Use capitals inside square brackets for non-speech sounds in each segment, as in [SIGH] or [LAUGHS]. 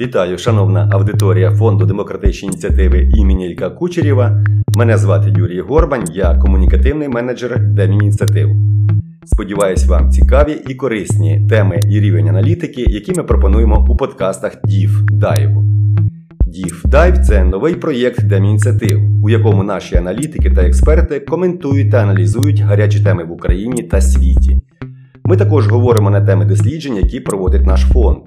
Вітаю, шановна аудиторія Фонду демократичні ініціативи імені Ілька Кучерєва. Мене звати Юрій Горбань, я комунікативний менеджер Демініціатив. Сподіваюсь, вам цікаві і корисні теми і рівень аналітики, які ми пропонуємо у подкастах Deep Dive. Deep Dive – це новий проєкт Демініціатив, у якому наші аналітики та експерти коментують та аналізують гарячі теми в Україні та світі. Ми також говоримо на теми досліджень, які проводить наш фонд.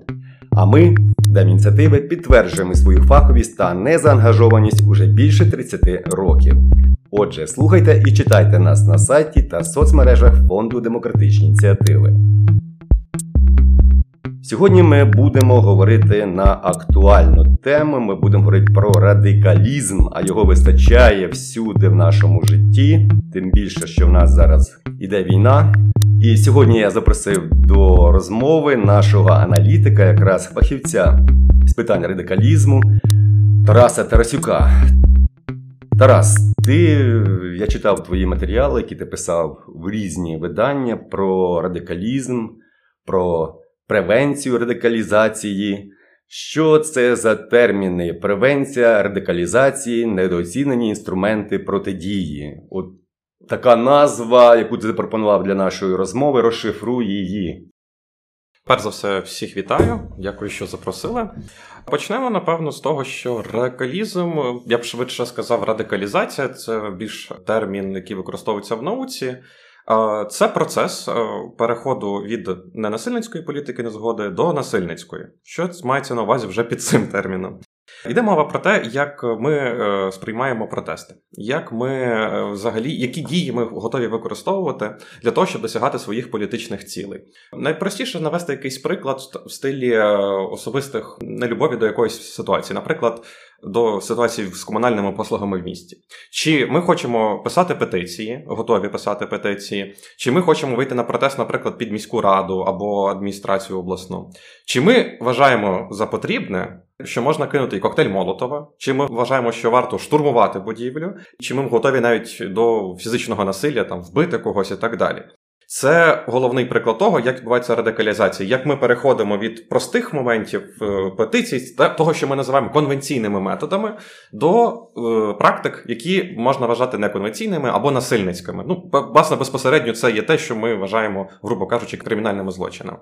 А ми, Демініціативи, підтверджуємо свою фаховість та незаангажованість уже більше 30 років. Отже, слухайте і читайте нас на сайті та соцмережах Фонду демократичні ініціативи. Сьогодні ми будемо говорити на актуальну тему. Ми будемо говорити про радикалізм, а його вистачає всюди в нашому житті. Тим більше, що в нас зараз іде війна. І сьогодні я запросив до розмови нашого аналітика, якраз фахівця з питань радикалізму Тараса Тарасюка. Тарас, ти я читав твої матеріали, які ти писав в різні видання про радикалізм, про превенцію радикалізації. Що це за терміни? Превенція радикалізації, недооцінені інструменти протидії. От така назва, яку ти запропонував для нашої розмови, розшифруй її. Перш за все, всіх вітаю, дякую, що запросили. Почнемо, напевно, з того, що радикалізм, я б швидше сказав, радикалізація це більш термін, який використовується в науці. Це процес переходу від ненасильницької політики незгоди до насильницької, що мається на увазі вже під цим терміном. Йде мова про те, як ми е, сприймаємо протести, як ми е, взагалі, які дії ми готові використовувати для того, щоб досягати своїх політичних цілей. Найпростіше навести якийсь приклад в стилі е, особистих нелюбові до якоїсь ситуації, наприклад, до ситуації з комунальними послугами в місті. Чи ми хочемо писати петиції, готові писати петиції, чи ми хочемо вийти на протест, наприклад, під міську раду або адміністрацію обласну, чи ми вважаємо за потрібне що можна кинути і коктейль Молотова, чи ми вважаємо, що варто штурмувати будівлю, чи ми готові навіть до фізичного насилля, там вбити когось і так далі. Це головний приклад того, як відбувається радикалізація, як ми переходимо від простих моментів е, петицій, того, що ми називаємо конвенційними методами, до е, практик, які можна вважати неконвенційними або насильницькими. Ну, власне, безпосередньо це є те, що ми вважаємо, грубо кажучи, кримінальними злочинами.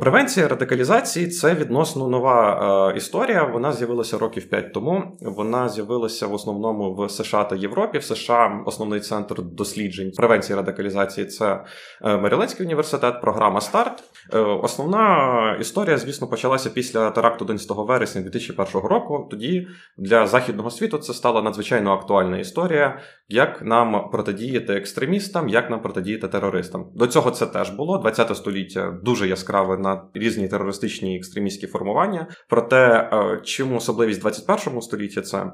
Превенція радикалізації це відносно нова е, історія. Вона з'явилася років 5 тому. Вона з'явилася в основному в США та Європі. В США основний центр досліджень превенції радикалізації це е, Мерилендський університет, програма Старт. Е, основна історія, звісно, почалася після теракту 11 вересня 2001 року. Тоді для західного світу це стала надзвичайно актуальна історія, як нам протидіяти екстремістам, як нам протидіяти терористам. До цього це теж було 20 століття дуже яскраве на різні терористичні екстремістські формування. Проте, е, чим особливість 21 століття це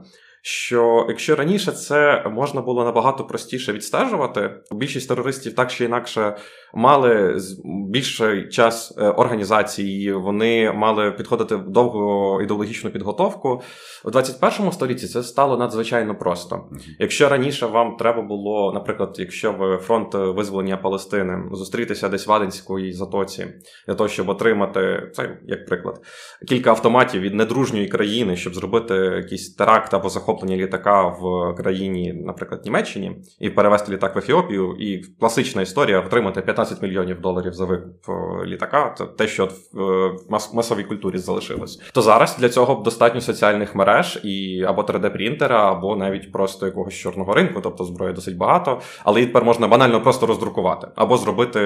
що якщо раніше це можна було набагато простіше відстежувати, більшість терористів так чи інакше мали більший час е, організації, вони мали підходити в довгу ідеологічну підготовку. У 21 столітті це стало надзвичайно просто. Якщо раніше вам треба було, наприклад, якщо ви фронт визволення Палестини, зустрітися десь в Аденській затоці для того, щоб отримати це як приклад, кілька автоматів від недружньої країни, щоб зробити якийсь теракт або захоплення захоплення літака в країні, наприклад, Німеччині, і перевести літак в Ефіопію, і класична історія отримати 15 мільйонів доларів за викуп е, літака. Це те, що в е, масовій культурі залишилось. То зараз для цього достатньо соціальних мереж і або 3D-принтера, або навіть просто якогось чорного ринку, тобто зброї досить багато. Але її тепер можна банально просто роздрукувати, або зробити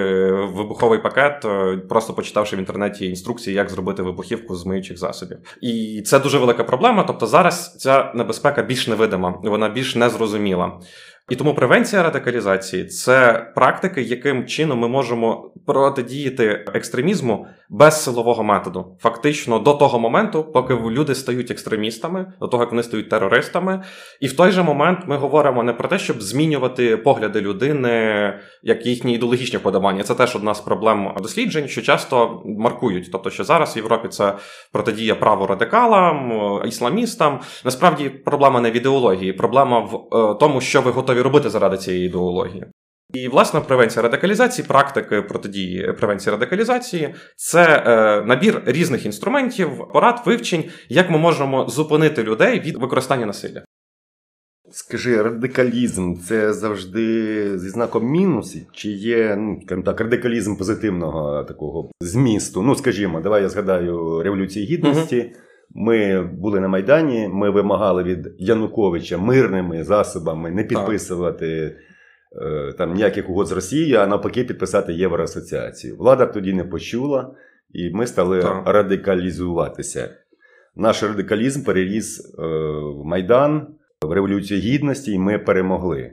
вибуховий пакет, е, просто почитавши в інтернеті інструкції, як зробити вибухівку з миючих засобів. І це дуже велика проблема. Тобто зараз ця небезпека більш невидима, вона більш незрозуміла. І тому превенція радикалізації це практики, яким чином ми можемо протидіяти екстремізму без силового методу. Фактично до того моменту, поки люди стають екстремістами, до того як вони стають терористами. І в той же момент ми говоримо не про те, щоб змінювати погляди людини, як їхні ідеологічні вподобання. Це теж одна з проблем досліджень, що часто маркують. Тобто, що зараз в Європі це протидія праворадикалам, ісламістам. Насправді проблема не в ідеології, проблема в е, тому, що ви готові робити заради цієї ідеології. І власне превенція радикалізації, практики протидії превенції радикалізації це е, набір різних інструментів, порад, вивчень, як ми можемо зупинити людей від використання насилля. Скажи, радикалізм це завжди зі знаком мінус, чи є, ну, так, радикалізм позитивного такого змісту? Ну, скажімо, давай я згадаю Революції Гідності. Ми були на Майдані, ми вимагали від Януковича мирними засобами не підписувати е, там ніяких угод з Росією, а навпаки, підписати Євроасоціацію. Влада тоді не почула, і ми стали Так. радикалізуватися. Наш радикалізм переріс е, в Майдан, в Революцію Гідності, і ми перемогли.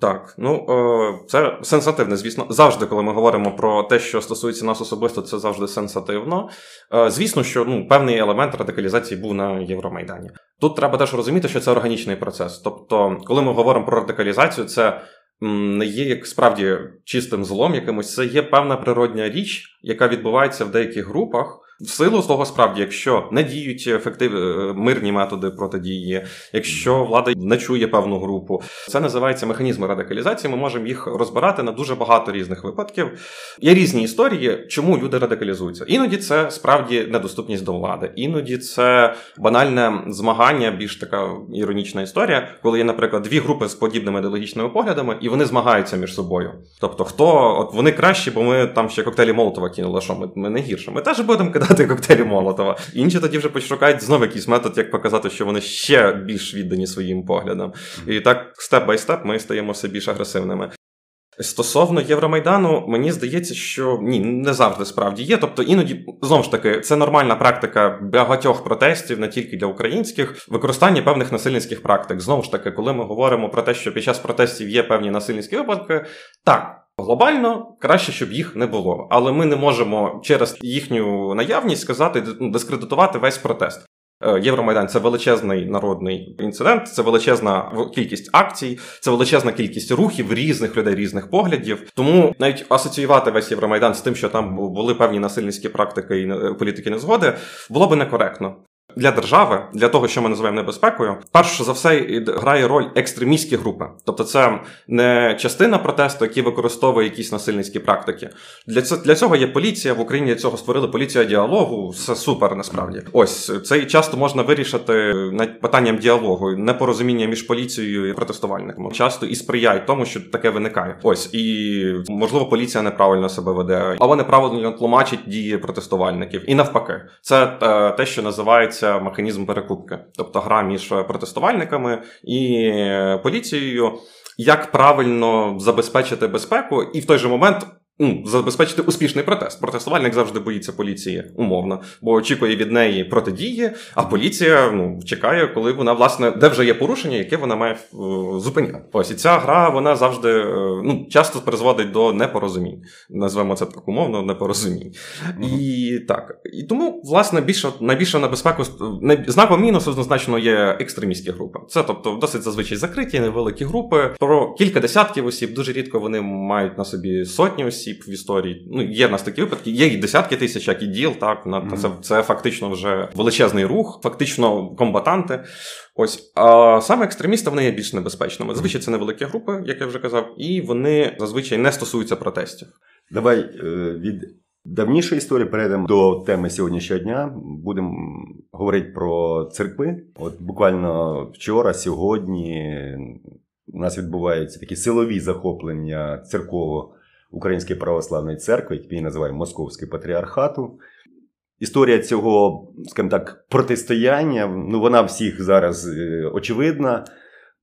Так, ну е, це сенсативне, звісно. Завжди, коли ми говоримо про те, що стосується нас особисто, це завжди сенсативно. Е, Звісно, що ну, певний елемент радикалізації був на Євромайдані. Тут треба теж розуміти, що це органічний процес. Тобто, коли ми говоримо про радикалізацію, це не є як справді чистим злом якимось, це є певна природня річ, яка відбувається в деяких групах. В силу того, справді, якщо не діють ефектив... е, мирні методи протидії, якщо влада не чує певну групу, це називається механізми радикалізації. Ми можемо їх розбирати на дуже багато різних випадків. Є різні історії, чому люди радикалізуються. Іноді це справді недоступність до влади, іноді це банальне змагання, більш така іронічна історія, коли є, наприклад, дві групи з подібними ідеологічними поглядами, і вони змагаються між собою. Тобто, хто от вони кращі, бо ми там ще коктейлі Молотова кинули. Що ми, ми не гірше? Ми теж будемо кидати коктейлі Молотова. Інші тоді вже пошукають знов якийсь метод, як показати, що вони ще більш віддані своїм поглядам. І так, степ бай степ, ми стаємо все більш агресивними. Стосовно Євромайдану, мені здається, що ні, не завжди справді є. Тобто, іноді знову ж таки, це нормальна практика багатьох протестів, не тільки для українських, використання певних насильницьких практик. Знову ж таки, коли ми говоримо про те, що під час протестів є певні насильницькі випадки, так. Глобально краще, щоб їх не було, але ми не можемо через їхню наявність сказати ну, дискредитувати весь протест. Е, Євромайдан це величезний народний інцидент, це величезна кількість акцій, це величезна кількість рухів різних людей, різних поглядів. Тому навіть асоціювати весь Євромайдан з тим, що там були певні насильницькі практики і е, політики незгоди, було би некоректно. Для держави, для того, що ми називаємо небезпекою, перш за все грає роль екстремістські групи. Тобто, це не частина протесту, які використовує якісь насильницькі практики. Для цього, для цього є поліція. В Україні цього створили поліція діалогу. Все супер насправді. Ось це часто можна вирішити питанням діалогу, непорозуміння між поліцією і протестувальниками. Часто і сприяють тому, що таке виникає. Ось і можливо поліція неправильно себе веде, або неправильно тлумачить дії протестувальників. І навпаки, це е, те, що називається механізм перекупки, тобто гра між протестувальниками і поліцією. Як правильно забезпечити безпеку, і в той же момент ну, забезпечити успішний протест. Протестувальник завжди боїться поліції, умовно, бо очікує від неї протидії, а поліція ну, чекає, коли вона, власне, де вже є порушення, яке вона має е, зупиняти. Ось і ця гра вона завжди е, ну, часто призводить до непорозумінь. Назвемо це так умовно, непорозумінь. І так. І тому, власне, більше найбільша небезпеку не- знаком мінусу однозначно є екстремістські групи. Це тобто досить зазвичай закриті, невеликі групи. Про кілька десятків осіб. Дуже рідко вони мають на собі сотні осіб в історії. Ну, є в нас такі випадки, є і десятки тисяч, як і діл, так. На, Мгм. це, це фактично вже величезний рух, фактично комбатанти. Ось а саме екстремісти вони є більш небезпечними. Зазвичай це невеликі групи, як я вже казав, і вони зазвичай не стосуються протестів. Давай е, від давнішої історії перейдемо до теми сьогоднішнього дня. Будемо говорити про церкви. От буквально вчора, сьогодні у нас відбуваються такі силові захоплення церково Української православної церкви, її називаємо Московський патріархату. Історія цього, скажімо так, протистояння, ну вона всіх зараз е, очевидна.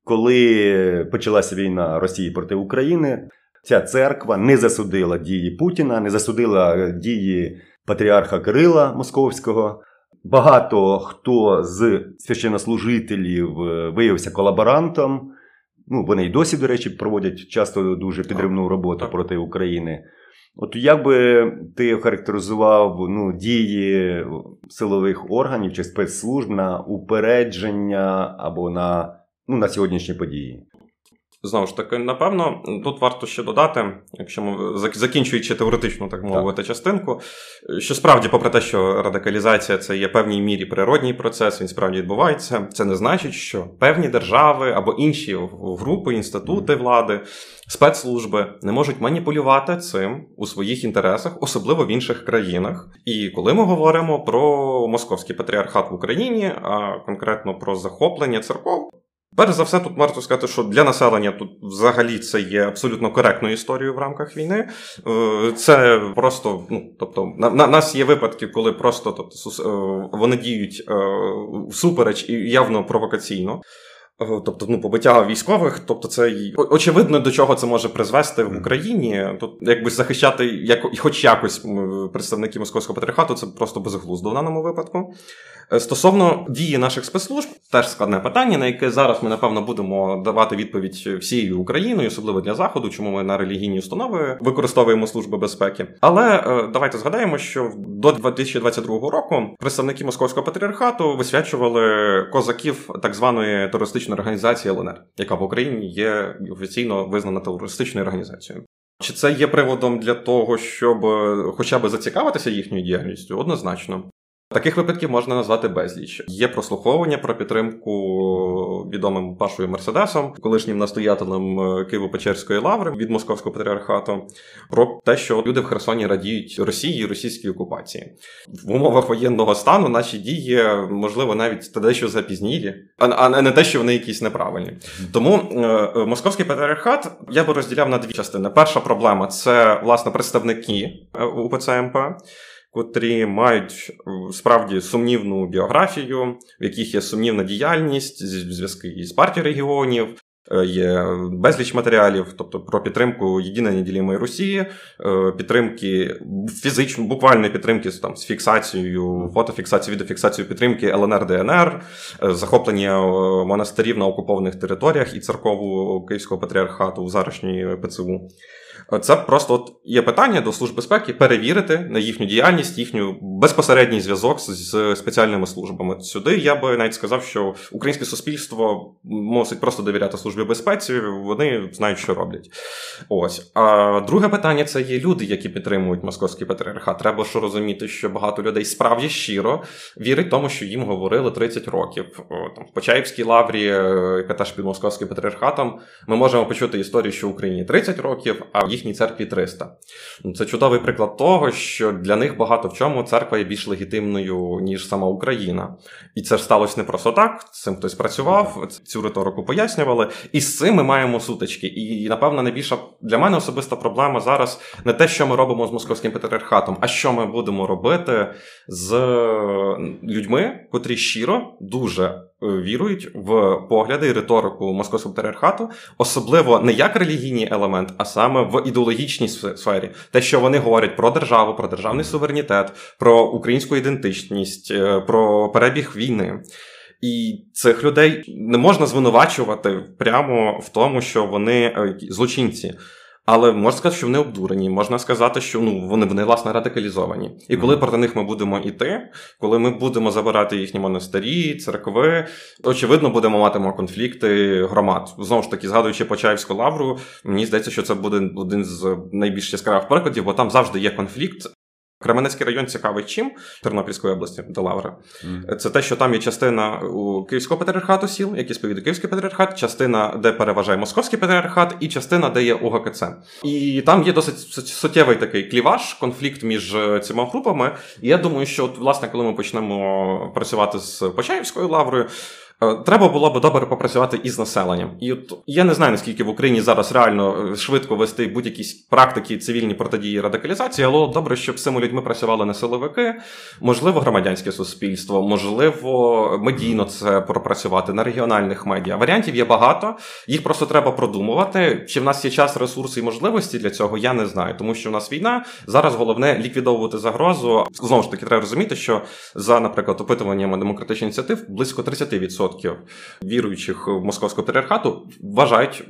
Коли почалася війна Росії проти України, ця церква не засудила дії Путіна, не засудила дії патріарха Кирила Московського. Багато хто з священнослужителів е, виявився колаборантом. Ну, вони й досі, до речі, проводять часто дуже підривну роботу так. проти України. От як би ти охарактеризував ну, дії силових органів чи спецслужб на упередження або на, ну, на сьогоднішні події? Знову ж таки, напевно, тут варто ще додати, якщо ми закінчуючи теоретичну, так мовити, частинку, що справді, попри те, що радикалізація це є певній мірі природній процес, він справді відбувається. Це не значить, що певні держави або інші групи, інститути влади, спецслужби не можуть маніпулювати цим у своїх інтересах, особливо в інших країнах. І коли ми говоримо про московський патріархат в Україні, а конкретно про захоплення церков. Перш за все, тут варто сказати, що для населення тут взагалі це є абсолютно коректною історією в рамках війни. Е, це просто, ну тобто, на, на нас є випадки, коли просто тобто, е, вони діють е, всупереч і явно провокаційно. Тобто, ну, побиття військових, тобто це очевидно, до чого це може призвести в Україні. Тут якби захищати як, хоч якось представників московського патріархату, це просто безглуздо в даному випадку. Е, стосовно дії наших спецслужб, теж складне питання, на яке зараз ми напевно будемо давати відповідь всією Україною, особливо для заходу, чому ми на релігійні установи використовуємо служби безпеки. Але е, давайте згадаємо, що до 2022 року представники московського патріархату висвячували козаків так званої терористичної організації ЛНР, яка в Україні є офіційно визнана терористичною організацією. Чи це є приводом для того, щоб е, хоча б зацікавитися їхньою діяльністю? Однозначно. Таких випадків можна назвати безліч. Є прослуховування про підтримку відомим Пашою Мерседесом, колишнім настоятелем е, Києво-Печерської лаври від московського патріархату, про те, що люди в Херсоні радіють Росії і російській окупації в умовах воєнного стану. Наші дії можливо навіть те, дещо запізнілі, а не те, що вони якісь неправильні. Тому е, московський патріархат я би розділяв на дві частини. Перша проблема це власне представники е, УПЦ МП котрі мають е, справді сумнівну біографію, в яких є сумнівна діяльність, зв'язки з партією регіонів. Е, є безліч матеріалів, тобто про підтримку єдиної неділімої Росії, е, підтримки фізично, буквальної підтримки там з фіксацією, фотофіксацією, відеофіксацією підтримки ЛНР ДНР, захоплення монастирів на окупованих територіях і церкову Київського патріархату у зарашній ПЦУ. Це просто от є питання до служб безпеки перевірити на їхню діяльність, їхню безпосередній зв'язок з спеціальними службами. Сюди я би навіть сказав, що українське суспільство мусить просто довіряти службі безпеці, вони знають, що роблять. Ось. А друге питання це є люди, які підтримують московський патріархат. Треба ж розуміти, що багато людей справді щиро вірить тому, що їм говорили 30 років. Там в Почаївській лаврі, е, яка теж під московським патріархатом, ми можемо почути історію, що в Україні 30 років, а в їхній церкві 300. Це чудовий приклад того, що для них багато в чому церква є більш легітимною, ніж сама Україна. І це ж сталося не просто так. Цим хтось працював, цю риторику пояснювали. І з цим ми маємо сутички. І, напевно, найбільша для мене особиста проблема зараз не те, що ми робимо з московським патріархатом, а що ми будемо робити з людьми, котрі щиро дуже Е, вірують в погляди і риторику московського патріархату, особливо не як релігійний елемент, а саме в ідеологічній сфері. Те, що вони говорять про державу, про державний суверенітет, про українську ідентичність, е, про перебіг війни. І цих людей не можна звинувачувати прямо в тому, що вони е, злочинці. Але можна сказати, що вони обдурені. Можна сказати, що ну вони вони власне радикалізовані. І коли mm-hmm. проти них ми будемо йти, коли ми будемо забирати їхні монастирі, церкви, очевидно, будемо матимо конфлікти громад. Знову ж таки, згадуючи Почаївську лавру, мені здається, що це буде один з найбільш яскравих прикладів, бо там завжди є конфлікт Кременецький район цікавий чим Тернопільської області до Лаври. Mm. Це те, що там є частина у Київського патріархату сіл, які сповідує Київський патріархат, частина, де переважає Московський патріархат, і частина, де є УГКЦ. І там є досить суттєвий такий кліваж, конфлікт між е, цими групами. І я думаю, що, от, власне, коли ми почнемо працювати з Почаївською лаврою. Е, треба було б добре попрацювати із населенням. І от я не знаю, наскільки в Україні зараз реально е, швидко вести будь-які практики цивільні протидії радикалізації, але добре, щоб з цими людьми працювали не силовики, можливо, громадянське суспільство, можливо, медійно це пропрацювати на регіональних медіа. Варіантів є багато, їх просто треба продумувати. Чи в нас є час, ресурси і можливості для цього, я не знаю, тому що в нас війна. Зараз головне ліквідовувати загрозу. Знову ж таки, треба розуміти, що за, наприклад, опитуваннями демократичних ініціатив близько 30% 90% віруючих московського патріархату вважають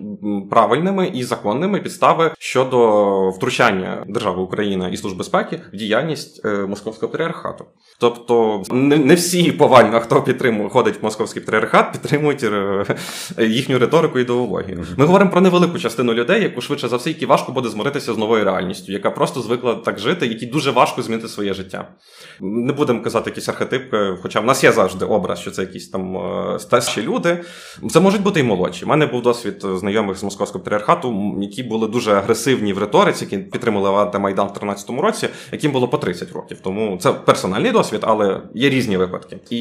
правильними і законними підстави щодо втручання держави Україна і служби безпеки в діяльність е, московського патріархату. Тобто не, не всі повально, хто підтримує, ходить в московський патріархат, підтримують е, їхню риторику і ідеологію. Ми говоримо про невелику частину людей, яку швидше за все, які важко буде змиритися з новою реальністю, яка просто звикла так жити, які дуже важко змінити своє життя. Не будемо казати якісь архетипи, хоча в нас є завжди образ, що це якісь там е, старші люди. Це можуть бути і молодші. У мене був досвід знайомих з московського патріархату, які були дуже агресивні в риториці, які підтримали Майдан в 13-му році, яким було по 30 років. Тому це персональний досвід, але є різні випадки. І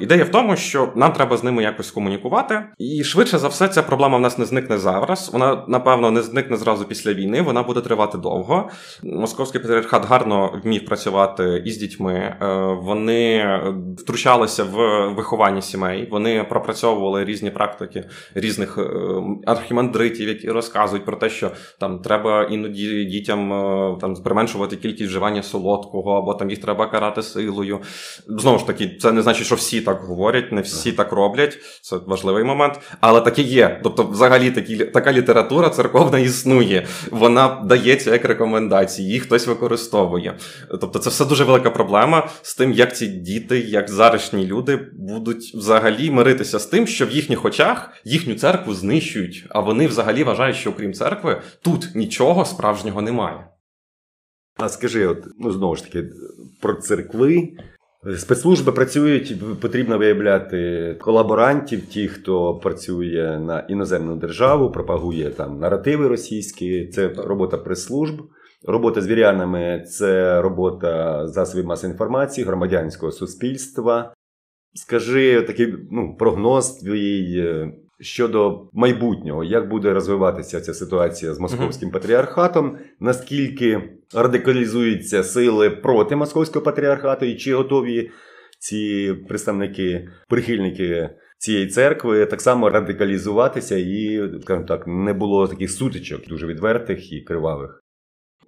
ідея в тому, що нам треба з ними якось комунікувати. І швидше за все, ця проблема в нас не зникне зараз. Вона, напевно, не зникне зразу після війни. Вона буде тривати довго. Московський патріархат гарно вмів працювати із дітьми. Е, вони втручалися в виховання сімей. Вони пропрацьовували різні практики різних е, архімандритів, які розказують про те, що там треба іноді дітям е, там применшувати кількість вживання солодкого, або там їх треба карати силою. Знову ж таки, це не значить, що всі так говорять, не всі так роблять. Це важливий момент, але таке є. Тобто, взагалі, такі така література церковна існує. Вона дається як рекомендації, їх хтось використовує. Тобто, це все дуже велика проблема з тим, як ці діти, як заришні люди будуть взагалі миритися з тим, що в їхніх очах їхню церкву знищують, а вони взагалі вважають, що окрім церкви тут нічого справжнього немає. А скажи, от ну знову ж таки про церкви. Спецслужби працюють, потрібно виявляти колаборантів, ті, хто працює на іноземну державу, пропагує там наративи російські. Це робота прес-служб. Робота з вірянами це робота засобів масової інформації, громадянського суспільства. Скажи такий ну, прогноз твій е, щодо майбутнього, як буде розвиватися ця ситуація з московським патріархатом, наскільки радикалізуються сили проти московського патріархату, і чи готові ці представники, прихильники цієї церкви так само радикалізуватися, і скажімо так, не було таких сутичок дуже відвертих і кривавих.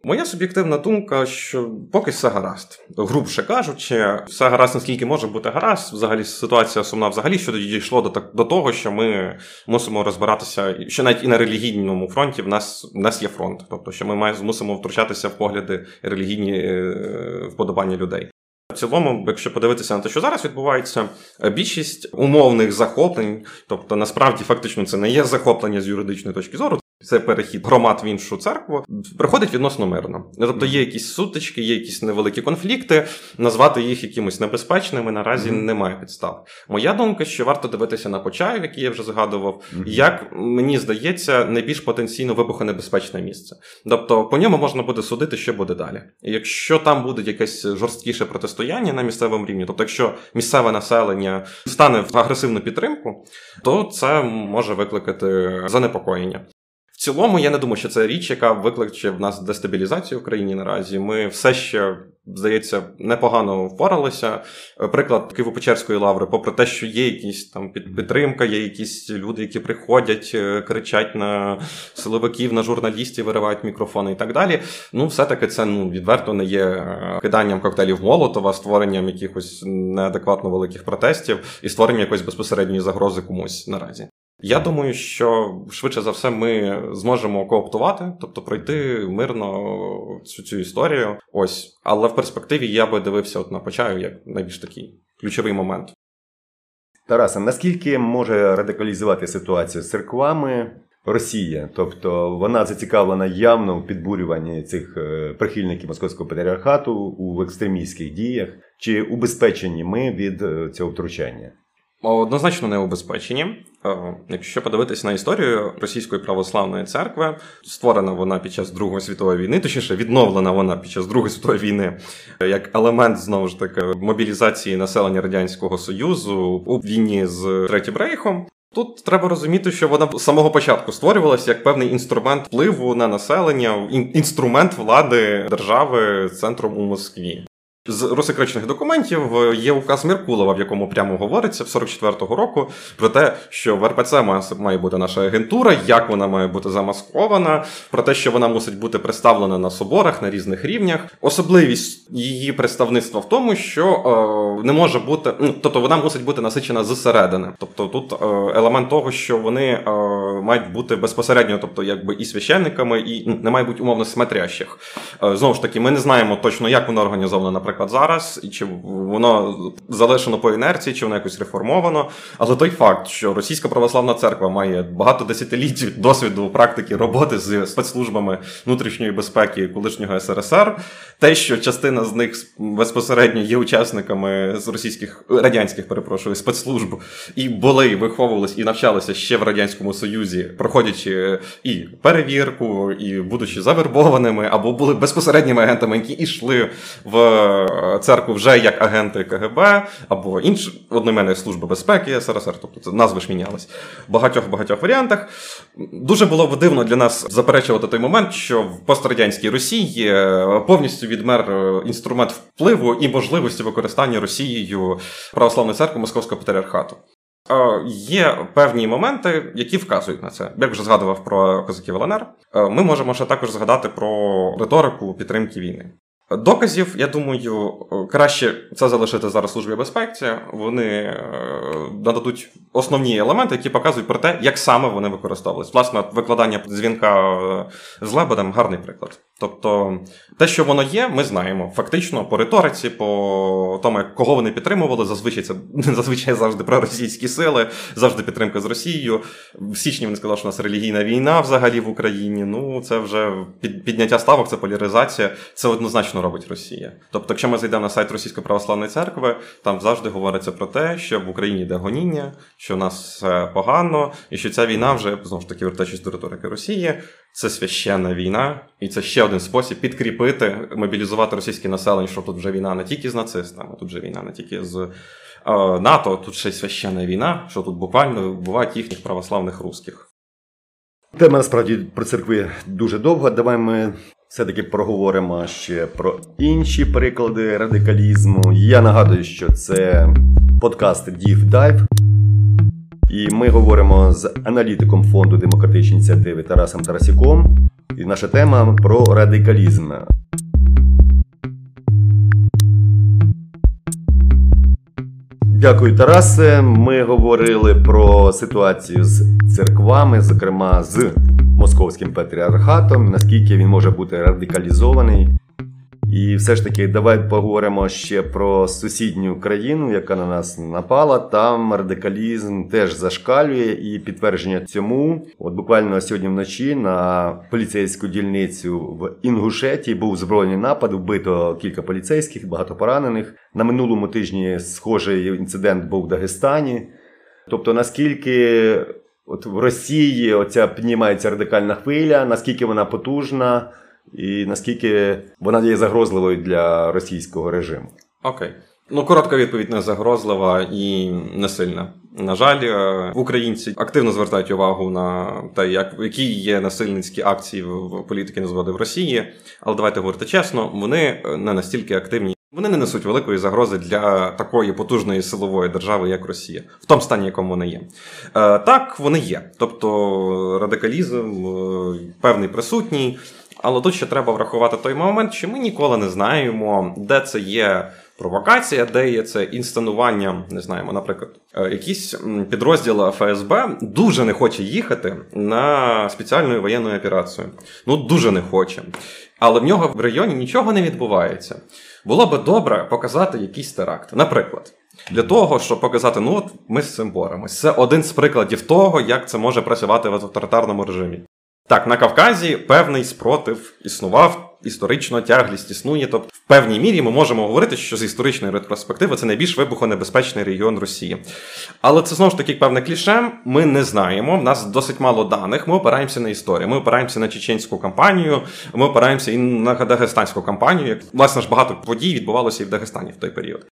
Моя суб'єктивна думка, що поки все гаразд, грубше кажучи, все гаразд, наскільки може бути гаразд. Взагалі ситуація сумна взагалі, що дійшло до до того, що ми мусимо розбиратися, що навіть і на релігійному фронті в нас в нас є фронт, тобто що ми мусимо втручатися в погляди релігійні е, вподобання людей. В цілому, якщо подивитися на те, що зараз відбувається, більшість умовних захоплень, тобто насправді фактично це не є захоплення з юридичної точки зору. Це перехід громад в іншу церкву приходить відносно мирно. Тобто є якісь сутички, є якісь невеликі конфлікти. Назвати їх якимось небезпечними наразі mm-hmm. немає підстав. Моя думка, що варто дивитися на почаю, який я вже згадував, mm-hmm. як мені здається, найбільш потенційно вибухонебезпечне місце. Тобто по ньому можна буде судити, що буде далі. І Якщо там буде якесь жорсткіше протистояння на місцевому рівні, тобто, якщо місцеве населення стане в агресивну підтримку, то це може викликати занепокоєння. Цілому, я не думаю, що це річ, яка викличе в нас дестабілізацію в країні наразі. Ми все ще, здається, непогано впоралися. Приклад Києво-Печерської лаври, попри те, що є якісь там підтримка, є якісь люди, які приходять, е, кричать на силовиків, на журналістів, виривають мікрофони і так далі. Ну, все-таки це ну відверто не є е, киданням коктейлів Молотова, створенням якихось неадекватно великих протестів і створенням якоїсь безпосередньої загрози комусь наразі. Я думаю, що швидше за все ми зможемо кооптувати, тобто пройти мирно цю цю історію. Ось, але в перспективі я би дивився от на почаю як найбільш такий ключовий момент. Тараса, наскільки може радикалізувати ситуацію з церквами Росія? Тобто вона зацікавлена явно в підбурюванні цих е, прихильників московського патріархату у екстремістських діях, чи убезпечені ми від е, цього втручання? Однозначно не убезпечені. Е, якщо подивитися на історію російської православної церкви, створена вона під час Другої світової війни, точніше відновлена вона під час Другої світової війни як елемент знову ж таки мобілізації населення радянського союзу у війні з третім рейхом. Тут треба розуміти, що вона з самого початку створювалася як певний інструмент впливу на населення, інструмент влади держави центром у Москві. З русикричних документів е, є указ Меркулова, в якому прямо говориться в 44-го року про те, що в РПЦ має бути наша агентура, як вона має бути замаскована, про те, що вона мусить бути представлена на соборах на різних рівнях. Особливість її представництва в тому, що е, не може бути, ну тобто вона мусить бути насичена зсередини. Тобто тут е, елемент того, що вони е, мають бути безпосередньо, тобто якби і священниками, і не має бути умовно смотрящих. Е, знову ж таки, ми не знаємо точно, як воно організовано, наприклад, зараз, і чи воно залишено по інерції, чи воно якось реформовано. Але той факт, що Російська православна церква має багато десятиліть досвіду практики роботи з спецслужбами внутрішньої безпеки колишнього СРСР, те, що частина з них безпосередньо є учасниками з російських радянських, перепрошую, спецслужб і були, виховувалися і навчалися ще в радянському союзі, проходячи і перевірку, і будучи завербованими, або були безпосередніми агентами, які йшли в церкву вже як агенти КГБ, або інші одноіменної служби безпеки СРСР, тобто це назви ж мінялись в багатьох багатьох варіантах. Дуже було б дивно для нас заперечувати той момент, що в пострадянській Росії е, повністю відмер е, інструмент впливу і можливості використання Росією православної церкви Московського патріархату. Є певні моменти, які вказують на це. Як вже згадував про козаків ЛНР, ми можемо ще також згадати про риторику підтримки війни. Доказів, я думаю, краще це залишити зараз службі безпеці. Вони е, нададуть основні елементи, які показують про те, як саме вони використовувалися. Власне, викладання дзвінка е, з лебедем гарний приклад. Тобто, те, що воно є, ми знаємо. Фактично, по риториці, по тому, кого вони підтримували, зазвичай це [LAUGHS] зазвичай завжди проросійські сили, завжди підтримка з Росією. В січні вони сказали, що у нас релігійна війна взагалі в Україні. Ну, це вже підняття ставок, це поляризація. Це однозначно робить Росія. Тобто, якщо ми зайдемо на сайт Російської православної церкви, там завжди говориться про те, що в Україні йде гоніння, що у нас все погано, і що ця війна вже знову ж таки вертаючись до риторики Росії, це священна війна, і це ще один спосіб підкріпити, мобілізувати російське населення, що тут вже війна не тільки з нацистами, тут вже війна не тільки з е, НАТО, тут ще й священна війна, що тут буквально вбивають їхніх православних русських. Тема насправді про церкви дуже довго. Давай ми все-таки проговоримо ще про інші приклади радикалізму. Я нагадую, що це подкаст Deep Dive. І ми говоримо з аналітиком фонду демократичні ініціативи Тарасом Тарасіком. І наша тема про радикалізм. Дякую, Тарасе. Ми говорили про ситуацію з церквами, зокрема з московським патріархатом, наскільки він може бути радикалізований. І все ж таки, давай поговоримо ще про сусідню країну, яка на нас напала. Там радикалізм теж зашкалює, і підтвердження цьому, от буквально сьогодні вночі на поліцейську дільницю в Інгушеті був збройний напад, вбито кілька поліцейських, багато поранених. На минулому тижні схожий інцидент був в Дагестані. Тобто, наскільки от в Росії оця піднімається радикальна хвиля, наскільки вона потужна і наскільки вона є загрозливою для російського режиму. Окей. Ну, коротка відповідь не загрозлива і не сильна. На жаль, е, українці активно звертають увагу на те, як які є насильницькі акції в політики незгоди в Росії. Але давайте говорити чесно, вони не настільки активні. Вони не несуть великої загрози для такої потужної силової держави, як Росія, в тому стані, якому вони є. Е, так, вони є. Тобто радикалізм е, певний присутній. Але тут ще треба врахувати той момент, що ми ніколи не знаємо, де це є провокація, де є це інсценування, не знаємо, наприклад, е, якісь підрозділи ФСБ дуже не хоче їхати на спеціальну воєнну операцію. Ну, дуже не хоче. Але в нього в районі нічого не відбувається. Було би добре показати якийсь теракт. Наприклад. Для того, щоб показати, ну от ми з цим боремось. Це один з прикладів того, як це може працювати в авторитарному режимі. Так, на Кавказі певний спротив існував, історично тяглість існує. Тобто, в певній мірі ми можемо говорити, що з історичної ретроспективи це найбільш вибухонебезпечний регіон Росії. Але це знову ж таки певне кліше. Ми не знаємо. В нас досить мало даних. Ми опираємося на історію. Ми опираємося на чеченську кампанію, ми опираємося і на дагестанську кампанію. Власне ж багато подій відбувалося і в Дагестані в той період.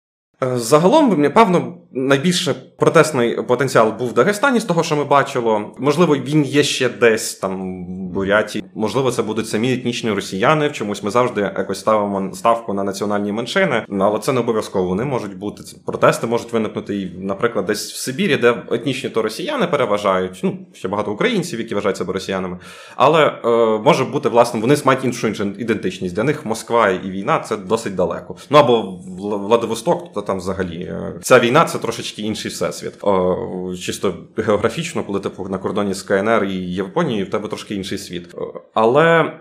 Е, загалом, напевно, найбільше протестний потенціал був в Дагестані з того, що ми бачили. Можливо, він є ще десь там в Буряті. Можливо, це будуть самі етнічні росіяни. В чомусь ми завжди якось ставимо ставку на національні меншини, але це не обов'язково. Вони можуть бути протести, можуть виникнути і, наприклад, десь в Сибірі, де етнічні то росіяни переважають. Ну ще багато українців, які вважають себе росіянами. Але е, може бути власне, вони мають іншу ідентичність. Для них Москва і війна це досить далеко. Ну або Владивосток, то там взагалі е, ця війна це трошечки інший всесвіт. О, чисто географічно, коли ти на кордоні з КНР і Японією, в тебе трошки інший світ. Але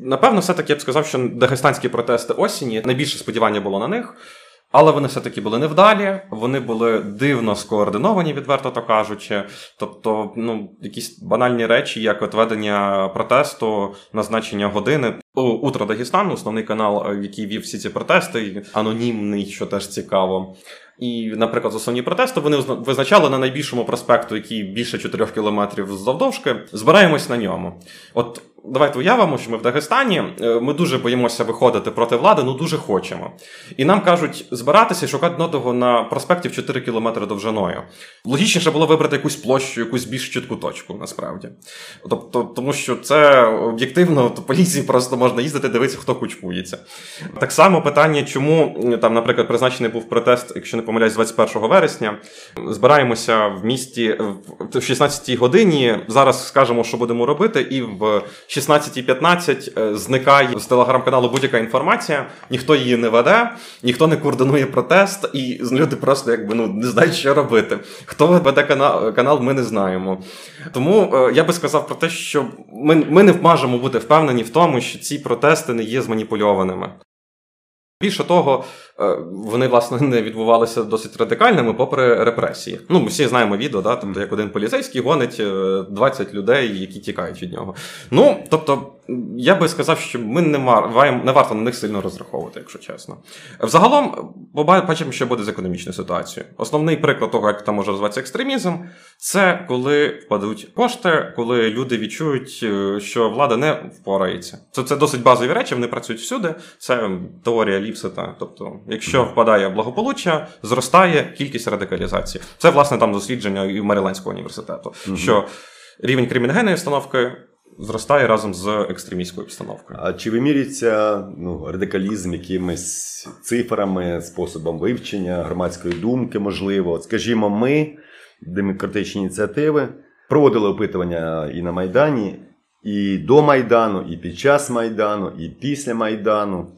напевно, все-таки я б сказав, що дагестанські протести осені найбільше сподівання було на них. Але вони все-таки були невдалі, вони були дивно скоординовані, відверто то кажучи. Тобто, ну, якісь банальні речі, як от протесту, назначення години. Утро Дагестану, основний канал, який вів всі ці протести, анонімний, що теж цікаво. І, наприклад, основні протести вони визначали на найбільшому проспекту, який більше 4 кілометрів завдовжки. Збираємось на ньому. От давайте уявимо, що ми в Дагестані. Е, ми дуже боїмося виходити проти влади, ну дуже хочемо. І нам кажуть збиратися і шукати одного на проспекті в 4 кілометри довжиною. Логічніше було вибрати якусь площу, якусь більш чітку точку, насправді. Тобто, тому що це об'єктивно, то поліції просто можна їздити, дивитися, хто кучкується. Так само питання, чому там, наприклад, призначений був протест, якщо не помиляюсь, 21 вересня. Збираємося в місті в 16 годині. Зараз скажемо, що будемо робити, і в 16.15 е, зникає з телеграм-каналу будь-яка інформація, ніхто її не веде, ніхто не координує протест, і люди просто якби ну не знають, що робити. Хто веде канал, ми не знаємо. Тому е, я би сказав про те, що ми, ми не можемо бути впевнені в тому, що ці протести не є зманіпульованими. Більше того, вони власне не відбувалися досить радикальними, попри репресії. Ну, ми всі знаємо відео, да, тобто як один поліцейський гонить 20 е, людей, які тікають від нього. Ну, тобто, я би сказав, що ми не вар... не варто на них сильно розраховувати, якщо чесно. Взагалом, бачимо, що буде з економічною ситуацією. Основний приклад того, як там може розвиватися екстремізм, це коли впадуть кошти, коли люди відчують, е, що влада не впорається. Це це досить базові речі, вони працюють всюди. Це теорія Ліпсета. Тобто, якщо впадає благополуччя, зростає кількість радикалізації. Це власне там дослідження і Маріландського університету. Угу. що Рівень криміногенної установки зростає разом з екстремістською обстановкою. А чи вимірюється ну, радикалізм якимись цифрами, способом вивчення громадської думки, можливо? От, Скажімо, ми, демократичні ініціативи, проводили опитування і на Майдані, і до Майдану, і під час Майдану, і після Майдану.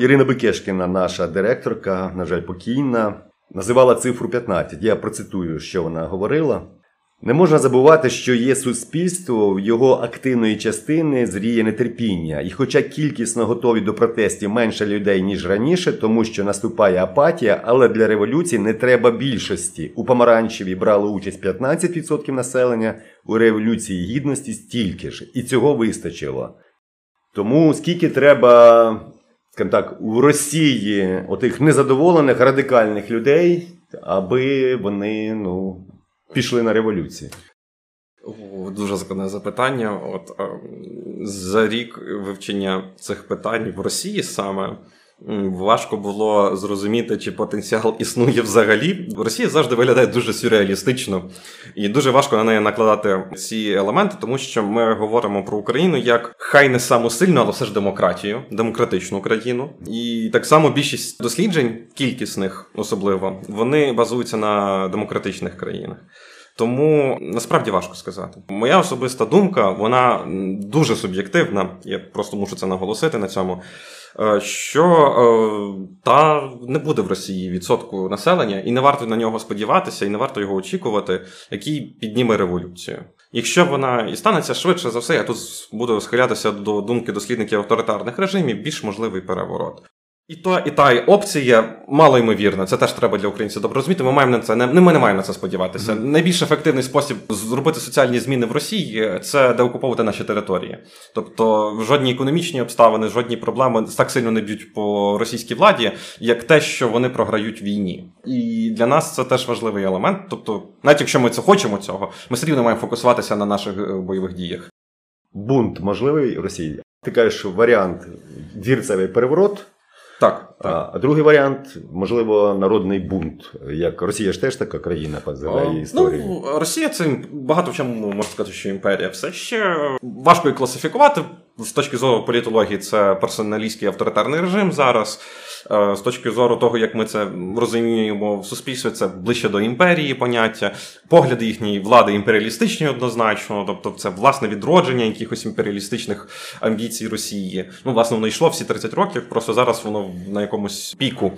Ірина Бекешкіна, наша директорка, на жаль, покійна, називала цифру 15. Я процитую, що вона говорила. Не можна забувати, що є суспільство, в його активної частини зріє нетерпіння, і, хоча кількісно готові до протестів менше людей, ніж раніше, тому що наступає апатія, але для революції не треба більшості. У Помаранчеві брало участь 15% населення, у Революції Гідності стільки ж, і цього вистачило. Тому скільки треба, скажімо так, у Росії отих незадоволених радикальних людей, аби вони, ну пішли на революцію? Дуже складне запитання. От за рік вивчення цих питань в Росії саме. Важко було зрозуміти, чи потенціал існує взагалі. Росія завжди виглядає дуже сюрреалістично, і дуже важко на неї накладати ці елементи, тому що ми говоримо про Україну як хай не саму сильну, але все ж демократію, демократичну країну. І так само більшість досліджень, кількісних особливо, вони базуються на демократичних країнах. Тому насправді важко сказати. Моя особиста думка, вона дуже суб'єктивна. Я просто мушу це наголосити на цьому. Е, що е, та не буде в Росії відсотку населення, і не варто на нього сподіватися, і не варто його очікувати, який підніме революцію. Якщо вона і станеться швидше за все, я тут буду схилятися до думки дослідників авторитарних режимів, більш можливий переворот. І то, і та опція мало ймовірна. Це теж треба для українців добре розуміти. Ми маємо на це не ми не маємо на це сподіватися. Mm-hmm. Найбільш ефективний спосіб зробити соціальні зміни в Росії це деокуповувати наші території. Тобто, жодні економічні обставини, жодні проблеми так сильно не б'ють по російській владі, як те, що вони програють війні. І для нас це теж важливий елемент. Тобто, навіть якщо ми це хочемо цього, ми все рівно маємо фокусуватися на наших е, бойових діях. Бунт можливий в Росії. Ти кажеш, варіант вірцевий переворот. Так, так. А другий варіант, можливо, народний бунт. Як Росія ж теж така країна по ну, історії. Ну, Росія це багато в чому можна сказати, що імперія. Все ще важко і класифікувати. З точки зору політології, це персоналістський авторитарний режим зараз. Е, з точки зору того, як ми це розуміємо в суспільстві, це ближче до імперії поняття, погляди їхньої влади імперіалістичні однозначно, тобто це власне відродження якихось імперіалістичних амбіцій Росії. Ну, власне, воно йшло всі 30 років, просто зараз воно на якомусь піку.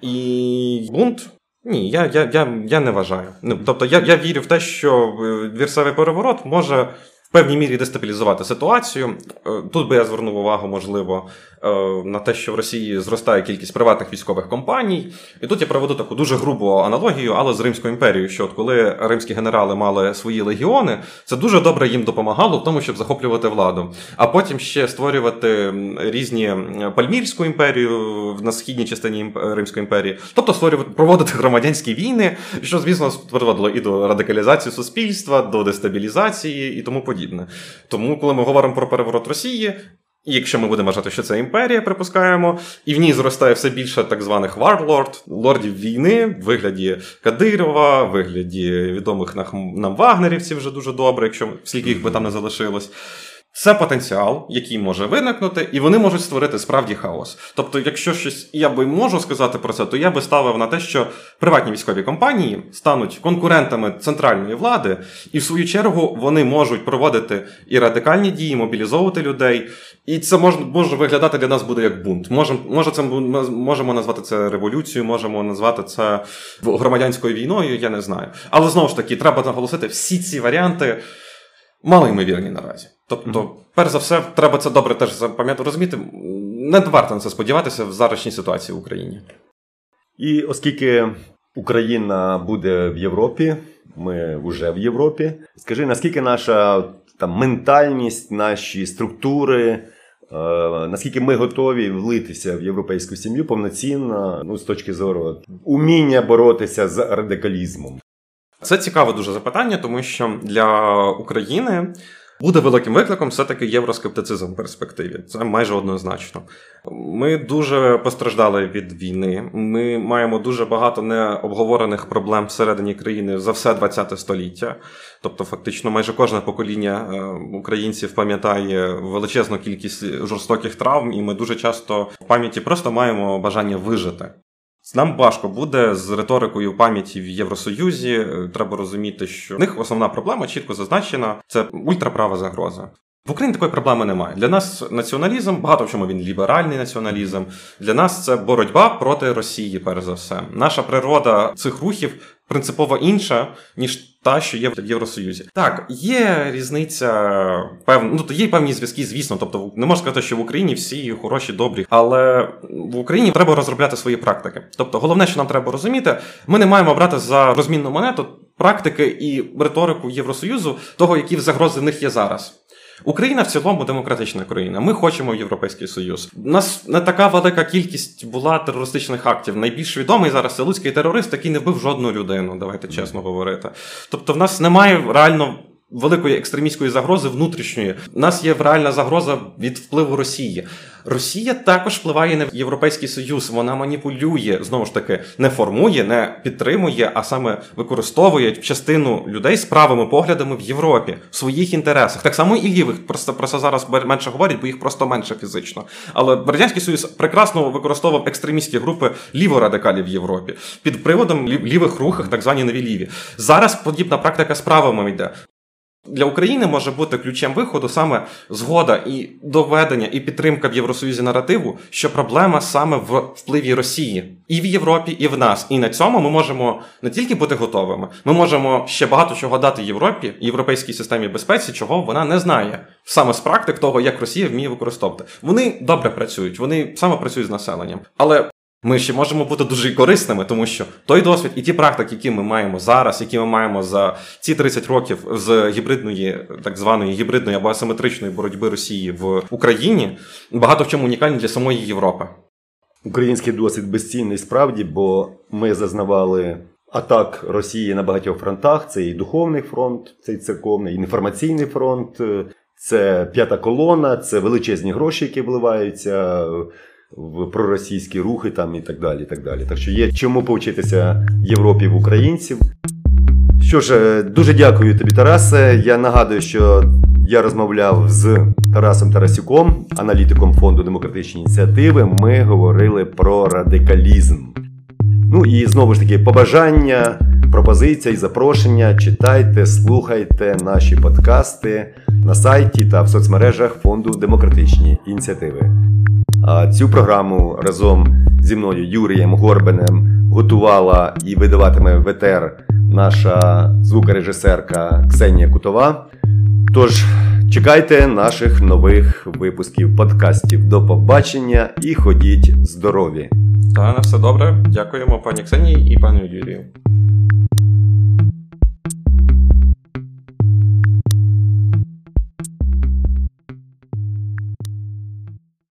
І бунт. Ні, я я, я, я не вважаю. Ну, Тобто я я вірю в те, що е, вірсовий переворот може в певній мірі дестабілізувати ситуацію. Е, тут би я звернув увагу, можливо, на те, що в Росії зростає кількість приватних військових компаній. І тут я проведу таку дуже грубу аналогію, але з Римською імперією, що от коли римські генерали мали свої легіони, це дуже добре їм допомагало в тому, щоб захоплювати владу. А потім ще створювати різні Пальмірську імперію на східній частині Римської імперії, тобто створювати проводити громадянські війни, що, звісно, приводило і до радикалізації суспільства, до дестабілізації і тому подібне. Тому, коли ми говоримо про переворот Росії, якщо ми будемо вважати, що це імперія, припускаємо, і в ній зростає все більше так званих варлорд, лордів війни, в вигляді Кадирова, в вигляді відомих нам вагнерівців вже дуже добре, якщо скільки їх би там не залишилось. Це потенціал, який може виникнути, і вони можуть створити справді хаос. Тобто, якщо щось я би можу сказати про це, то я би ставив на те, що приватні військові компанії стануть конкурентами центральної влади, і в свою чергу вони можуть проводити і радикальні дії, мобілізовувати людей. І це може може виглядати для нас буде як бунт. Може, може, це можемо назвати це революцією, можемо назвати це громадянською війною. Я не знаю. Але знову ж таки, треба наголосити всі ці варіанти малоймовірні наразі. Тобто, mm-hmm. перш за все, треба це добре теж запам'ятати розуміти. Не варто на це сподіватися в зарочній ситуації в Україні. І оскільки Україна буде в Європі, ми вже в Європі. Скажи, наскільки наша там ментальність, наші структури, е, наскільки ми готові влитися в європейську сім'ю повноцінно, ну з точки зору уміння боротися з радикалізмом? Це цікаве дуже запитання, тому що для України буде великим викликом все-таки євроскептицизм в перспективі. Це майже однозначно. Ми дуже постраждали від війни. Ми маємо дуже багато необговорених проблем всередині країни за все ХХ століття. Тобто, фактично, майже кожне покоління е, українців пам'ятає величезну кількість жорстоких травм, і ми дуже часто в пам'яті просто маємо бажання вижити. Нам важко буде з риторикою пам'яті в Євросоюзі. Е, треба розуміти, що в них основна проблема чітко зазначена це ультраправа загроза. В Україні такої проблеми немає. Для нас націоналізм, багато в чому він ліберальний націоналізм. Для нас це боротьба проти Росії, перш за все. Наша природа цих рухів принципово інша, ніж та, що є в Євросоюзі. Так, є різниця, певна, ну то є певні зв'язки, звісно. Тобто, не можна сказати, що в Україні всі хороші, добрі, але в Україні треба розробляти свої практики. Тобто, головне, що нам треба розуміти, ми не маємо брати за розмінну монету практики і риторику Євросоюзу, того, які загрози в них є зараз. Україна в цілому демократична країна. Ми хочемо в Європейський Союз. У нас не така велика кількість була терористичних актів. Найбільш відомий зараз це луцький терорист, який не вбив жодну людину. Давайте чесно говорити. Тобто, в нас немає реально. Великої екстремістської загрози внутрішньої У нас є реальна загроза від впливу Росії. Росія також впливає на Європейський Союз. Вона маніпулює знову ж таки, не формує, не підтримує, а саме використовує частину людей з правими поглядами в Європі в своїх інтересах. Так само і лівих просто про це зараз менше говорять, бо їх просто менше фізично. Але радянський союз прекрасно використовував екстремістські групи ліворадикалів в Європі під приводом лівих рухах, так звані нові ліві. Зараз подібна практика з правими йде. Для України може бути ключем виходу саме згода і доведення і підтримка в Євросоюзі наративу, що проблема саме в впливі Росії і в Європі, і в нас. І на цьому ми можемо не тільки бути готовими, ми можемо ще багато чого дати Європі, європейській системі безпеці, чого вона не знає саме з практик того, як Росія вміє використовувати. Вони добре працюють, вони саме працюють з населенням, але ми ще можемо бути дуже корисними, тому що той досвід і ті практики, які ми маємо зараз, які ми маємо за ці 30 років з гібридної, так званої гібридної або асиметричної боротьби Росії в Україні, багато в чому унікальні для самої Європи. Український досвід безцінний справді, бо ми зазнавали атак Росії на багатьох фронтах. Це і духовний фронт, це і церковний, і інформаційний фронт, це п'ята колона, це величезні гроші, які вливаються в проросійські рухи там і так далі. і Так далі. Так що є чому повчитися Європі в українців. Що ж, е, дуже дякую тобі, Тарасе. Я нагадую, що я розмовляв з Тарасом Тарасюком, аналітиком фонду демократичні ініціативи. Ми говорили про радикалізм. Ну і знову ж таки, побажання, пропозиція і запрошення. Читайте, слухайте наші подкасти на сайті та в соцмережах фонду демократичні ініціативи. Цю програму разом зі мною Юрієм Горбанем готувала і видаватиме в наша звукорежисерка Ксенія Кутова. Тож чекайте наших нових випусків подкастів. До побачення і ходіть здорові! Та на все добре. Дякуємо пані Ксенії і пану Юрію.